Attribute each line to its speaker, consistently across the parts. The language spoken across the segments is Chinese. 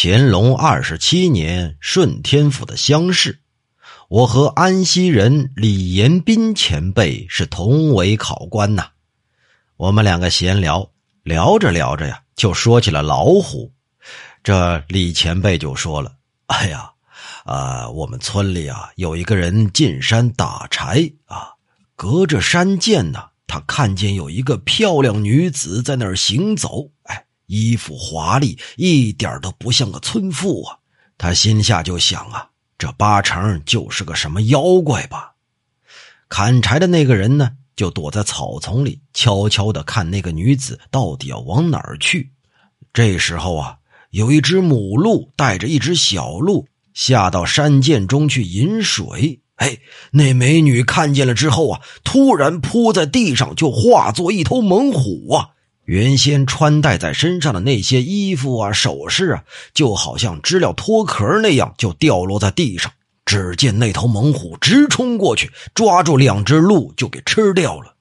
Speaker 1: 乾隆二十七年顺天府的乡试，我和安溪人李延斌前辈是同为考官呐。我们两个闲聊，聊着聊着呀，就说起了老虎。这李前辈就说了：“哎呀，啊，我们村里啊有一个人进山打柴啊，隔着山涧呢，他看见有一个漂亮女子在那儿行走，哎，衣服华丽，一点都不像个村妇啊。他心下就想啊，这八成就是个什么妖怪吧。砍柴的那个人呢，就躲在草丛里，悄悄的看那个女子到底要往哪儿去。这时候啊。”有一只母鹿带着一只小鹿下到山涧中去饮水。哎，那美女看见了之后啊，突然扑在地上，就化作一头猛虎啊！原先穿戴在身上的那些衣服啊、首饰啊，就好像知了脱壳那样，就掉落在地上。只见那头猛虎直冲过去，抓住两只鹿就给吃掉了。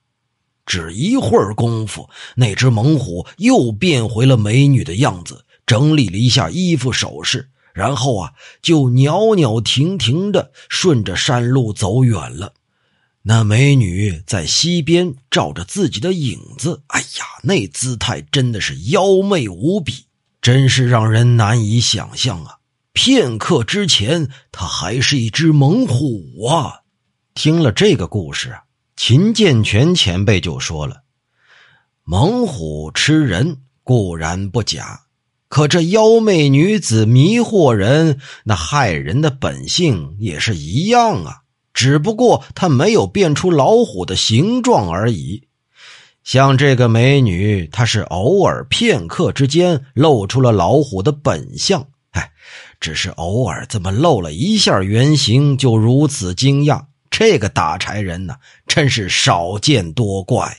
Speaker 1: 只一会儿功夫，那只猛虎又变回了美女的样子。整理了一下衣服首饰，然后啊，就袅袅婷婷的顺着山路走远了。那美女在溪边照着自己的影子，哎呀，那姿态真的是妖媚无比，真是让人难以想象啊！片刻之前，她还是一只猛虎啊！听了这个故事，秦建全前辈就说了：“猛虎吃人固然不假。”可这妖媚女子迷惑人，那害人的本性也是一样啊，只不过他没有变出老虎的形状而已。像这个美女，她是偶尔片刻之间露出了老虎的本相，哎，只是偶尔这么露了一下原形，就如此惊讶。这个打柴人呢，真是少见多怪。